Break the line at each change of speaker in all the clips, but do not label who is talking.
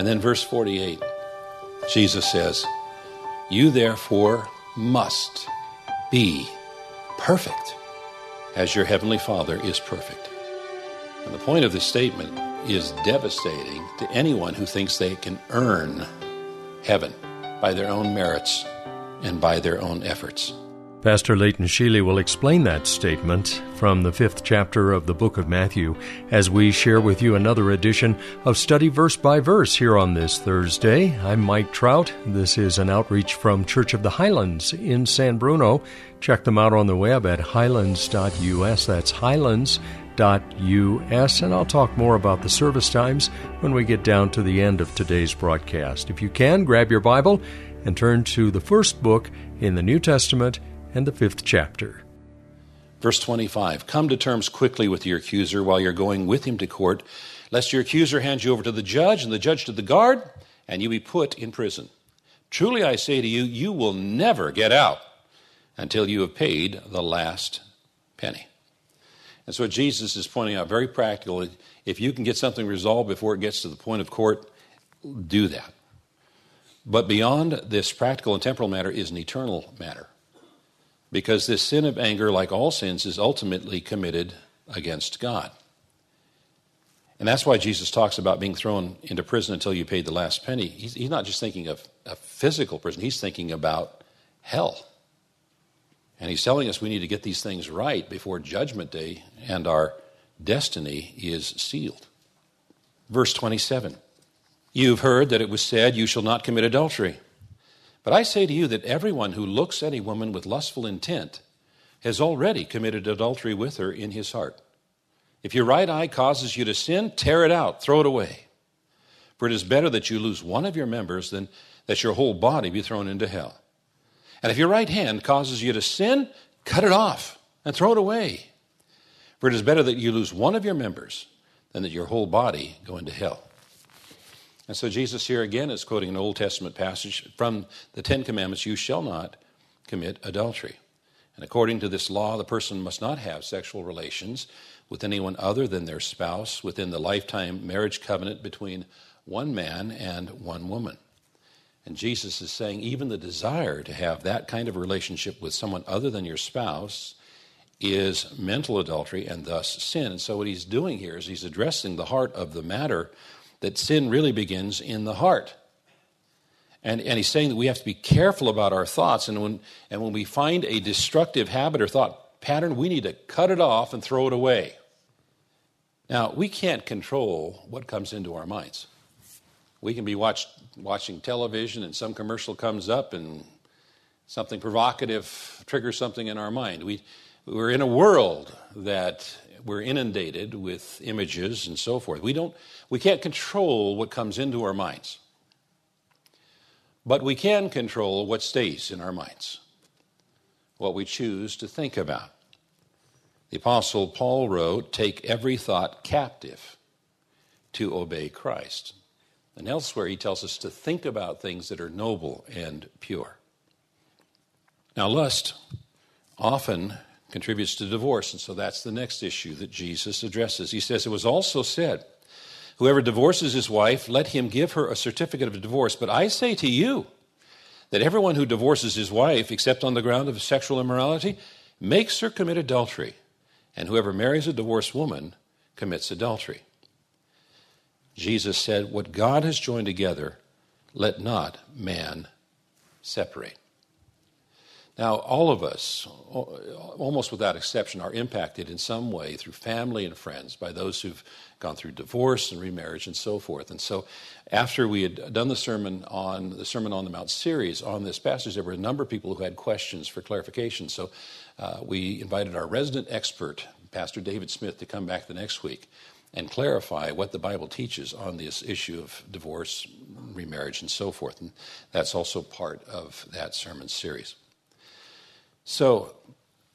And then verse 48, Jesus says, You therefore must be perfect as your heavenly Father is perfect. And the point of this statement is devastating to anyone who thinks they can earn heaven by their own merits and by their own efforts.
Pastor Leighton Sheely will explain that statement from the fifth chapter of the book of Matthew as we share with you another edition of Study Verse by Verse here on this Thursday. I'm Mike Trout. This is an outreach from Church of the Highlands in San Bruno. Check them out on the web at highlands.us. That's highlands.us. And I'll talk more about the service times when we get down to the end of today's broadcast. If you can, grab your Bible and turn to the first book in the New Testament and the fifth chapter.
Verse 25 Come to terms quickly with your accuser while you're going with him to court, lest your accuser hand you over to the judge, and the judge to the guard, and you be put in prison. Truly I say to you, you will never get out until you have paid the last penny. And so Jesus is pointing out very practically if you can get something resolved before it gets to the point of court, do that. But beyond this practical and temporal matter is an eternal matter. Because this sin of anger, like all sins, is ultimately committed against God. And that's why Jesus talks about being thrown into prison until you paid the last penny. He's, he's not just thinking of a physical prison, he's thinking about hell. And he's telling us we need to get these things right before Judgment Day and our destiny is sealed. Verse 27 You've heard that it was said, You shall not commit adultery. But I say to you that everyone who looks at a woman with lustful intent has already committed adultery with her in his heart. If your right eye causes you to sin, tear it out, throw it away. For it is better that you lose one of your members than that your whole body be thrown into hell. And if your right hand causes you to sin, cut it off and throw it away. For it is better that you lose one of your members than that your whole body go into hell. And so Jesus here again is quoting an Old Testament passage from the Ten Commandments you shall not commit adultery. And according to this law, the person must not have sexual relations with anyone other than their spouse within the lifetime marriage covenant between one man and one woman. And Jesus is saying even the desire to have that kind of relationship with someone other than your spouse is mental adultery and thus sin. And so what he's doing here is he's addressing the heart of the matter that sin really begins in the heart. And, and he's saying that we have to be careful about our thoughts. And when, and when we find a destructive habit or thought pattern, we need to cut it off and throw it away. Now, we can't control what comes into our minds. We can be watch, watching television and some commercial comes up and something provocative triggers something in our mind. We, we're in a world that we're inundated with images and so forth. We, don't, we can't control what comes into our minds, but we can control what stays in our minds, what we choose to think about. The Apostle Paul wrote, Take every thought captive to obey Christ. And elsewhere, he tells us to think about things that are noble and pure. Now, lust often contributes to divorce. And so that's the next issue that Jesus addresses. He says, It was also said, Whoever divorces his wife, let him give her a certificate of divorce. But I say to you that everyone who divorces his wife, except on the ground of sexual immorality, makes her commit adultery. And whoever marries a divorced woman commits adultery. Jesus said, What God has joined together, let not man separate. Now, all of us, almost without exception, are impacted in some way through family and friends by those who've gone through divorce and remarriage and so forth. And so, after we had done the sermon on the Sermon on the Mount series on this passage, there were a number of people who had questions for clarification. So, uh, we invited our resident expert, Pastor David Smith, to come back the next week. and clarify what the Bible teaches on this issue of divorce, remarriage, and so forth. And that's also part of that sermon series. So,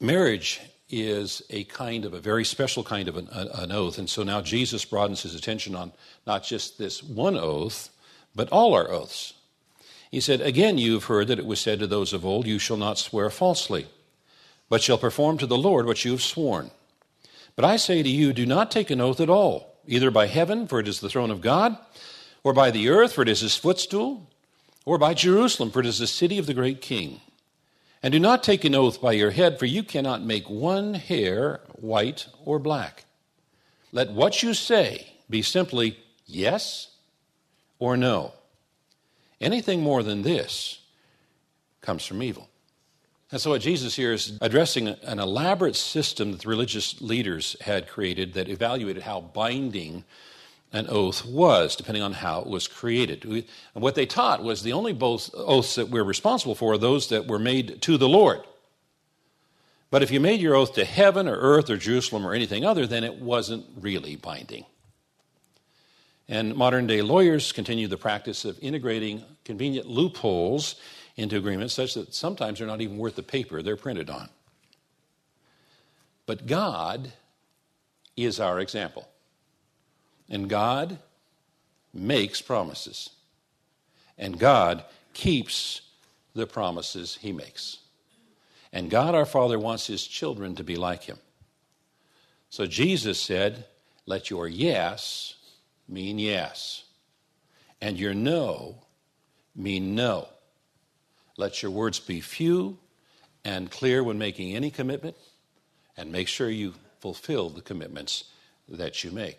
marriage is a kind of a very special kind of an, an, oath. And so now Jesus broadens his attention on not just this one oath, but all our oaths. He said, Again, you have heard that it was said to those of old, You shall not swear falsely, but shall perform to the Lord what you have sworn. But I say to you, do not take an oath at all, either by heaven, for it is the throne of God, or by the earth, for it is his footstool, or by Jerusalem, for it is the city of the great king. And do not take an oath by your head, for you cannot make one hair white or black. Let what you say be simply yes or no. Anything more than this comes from evil. And so, what Jesus here is addressing an elaborate system that the religious leaders had created that evaluated how binding an oath was, depending on how it was created. And what they taught was the only both oaths that we're responsible for are those that were made to the Lord. But if you made your oath to heaven or earth or Jerusalem or anything other, then it wasn't really binding. And modern day lawyers continue the practice of integrating convenient loopholes into agreements such that sometimes they're not even worth the paper they're printed on. But God is our example. And God makes promises. And God keeps the promises he makes. And God our Father wants his children to be like him. So Jesus said, Let your yes mean yes, and your no mean no. Let your words be few and clear when making any commitment, and make sure you fulfill the commitments that you make.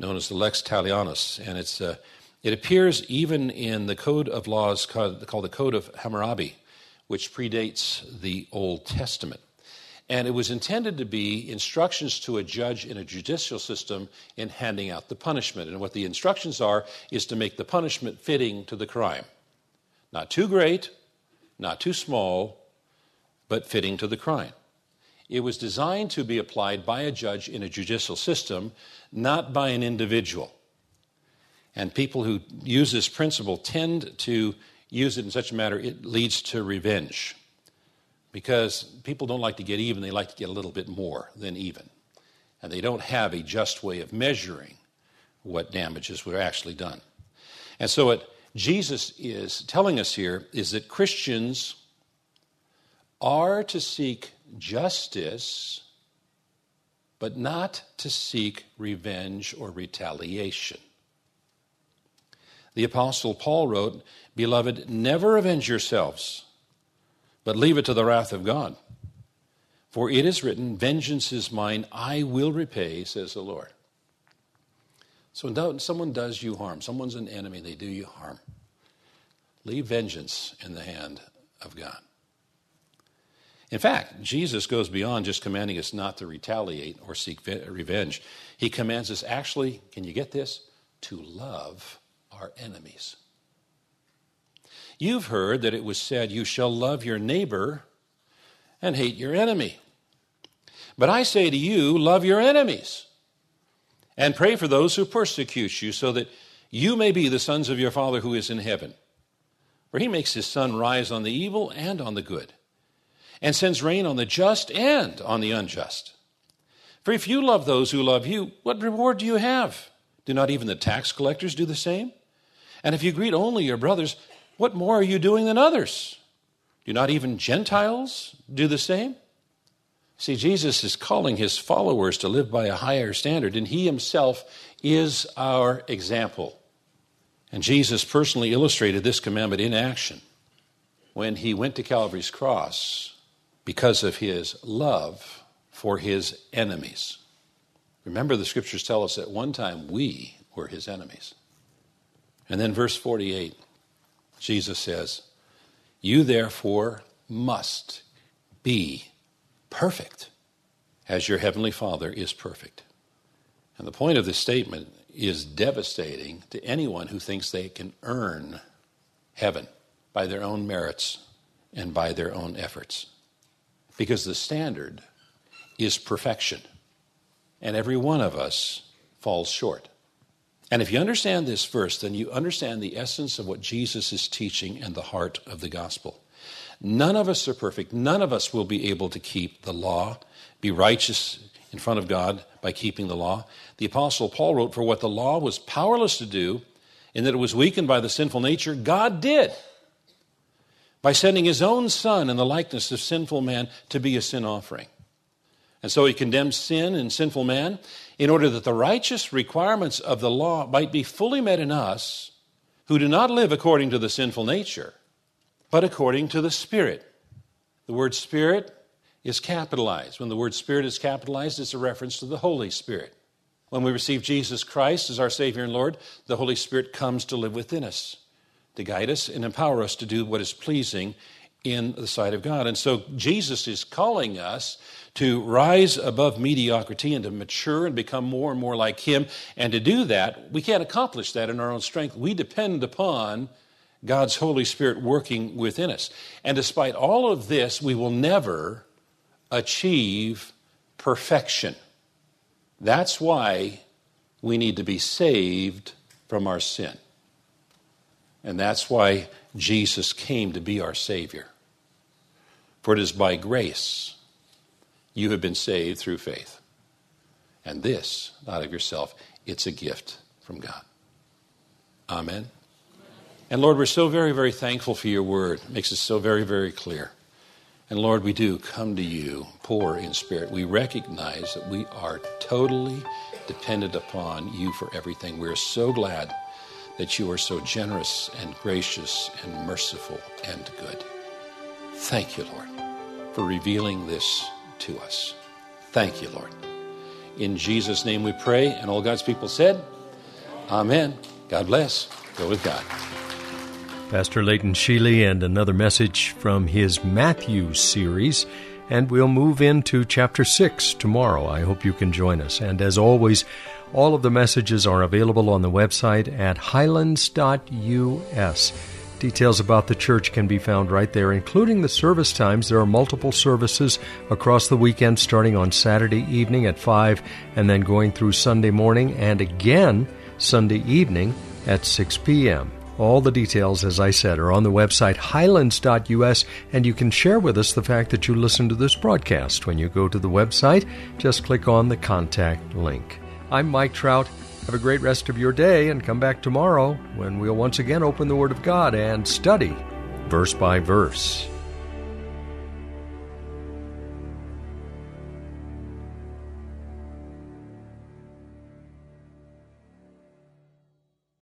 known as the Lex Talionis, and it's, uh, it appears even in the code of laws called, called the Code of Hammurabi, which predates the Old Testament. And it was intended to be instructions to a judge in a judicial system in handing out the punishment. And what the instructions are is to make the punishment fitting to the crime. Not too great, not too small, but fitting to the crime. It was designed to be applied by a judge in a judicial system, not by an individual. And people who use this principle tend to use it in such a manner it leads to revenge. Because people don't like to get even, they like to get a little bit more than even. And they don't have a just way of measuring what damages were actually done. And so, what Jesus is telling us here is that Christians are to seek justice, but not to seek revenge or retaliation. The Apostle Paul wrote, Beloved, never avenge yourselves, but leave it to the wrath of God. For it is written, Vengeance is mine, I will repay, says the Lord. So when someone does you harm, someone's an enemy, they do you harm, leave vengeance in the hand of God. In fact, Jesus goes beyond just commanding us not to retaliate or seek revenge. He commands us actually, can you get this? To love our enemies. You've heard that it was said, You shall love your neighbor and hate your enemy. But I say to you, love your enemies and pray for those who persecute you, so that you may be the sons of your Father who is in heaven. For he makes his sun rise on the evil and on the good and sends rain on the just and on the unjust. For if you love those who love you, what reward do you have? Do not even the tax collectors do the same? And if you greet only your brothers, what more are you doing than others? Do not even Gentiles do the same? See, Jesus is calling his followers to live by a higher standard, and he himself is our example. And Jesus personally illustrated this commandment in action when he went to Calvary's cross because of his love for his enemies. Remember, the scriptures tell us at one time we were his enemies. And then, verse 48, Jesus says, You therefore must be perfect as your heavenly Father is perfect. And the point of this statement is devastating to anyone who thinks they can earn heaven by their own merits and by their own efforts. Because the standard is perfection, and every one of us falls short. And if you understand this verse, then you understand the essence of what Jesus is teaching and the heart of the gospel. None of us are perfect. None of us will be able to keep the law, be righteous in front of God by keeping the law. The Apostle Paul wrote, For what the law was powerless to do, in that it was weakened by the sinful nature, God did by sending his own Son in the likeness of sinful man to be a sin offering. And so he condemns sin and sinful man in order that the righteous requirements of the law might be fully met in us who do not live according to the sinful nature, but according to the Spirit. The word Spirit is capitalized. When the word Spirit is capitalized, it's a reference to the Holy Spirit. When we receive Jesus Christ as our Savior and Lord, the Holy Spirit comes to live within us, to guide us and empower us to do what is pleasing in the sight of God. And so Jesus is calling us to rise above mediocrity and to mature and become more and more like Him. And to do that, we can't accomplish that in our own strength. We depend upon God's Holy Spirit working within us. And despite all of this, we will never achieve perfection. That's why we need to be saved from our sin. And that's why Jesus came to be our Savior. For it is by grace you have been saved through faith. And this, not of yourself, it's a gift from God. Amen. And Lord, we're so very, very thankful for your word. It makes it so very, very clear. And Lord, we do come to you poor in spirit. We recognize that we are totally dependent upon you for everything. We're so glad that you are so generous and gracious and merciful and good. Thank you, Lord, for revealing this to us. Thank you, Lord. In Jesus' name we pray, and all God's people said, Amen. God bless. Go with God.
Pastor Leighton Sheely and another message from his Matthew series. And we'll move into chapter 6 tomorrow. I hope you can join us. And as always, all of the messages are available on the website at highlands.us. Details about the church can be found right there, including the service times. There are multiple services across the weekend, starting on Saturday evening at 5 and then going through Sunday morning and again Sunday evening at 6 p.m. All the details, as I said, are on the website highlands.us, and you can share with us the fact that you listen to this broadcast. When you go to the website, just click on the contact link. I'm Mike Trout. Have a great rest of your day and come back tomorrow when we'll once again open the Word of God and study verse by verse.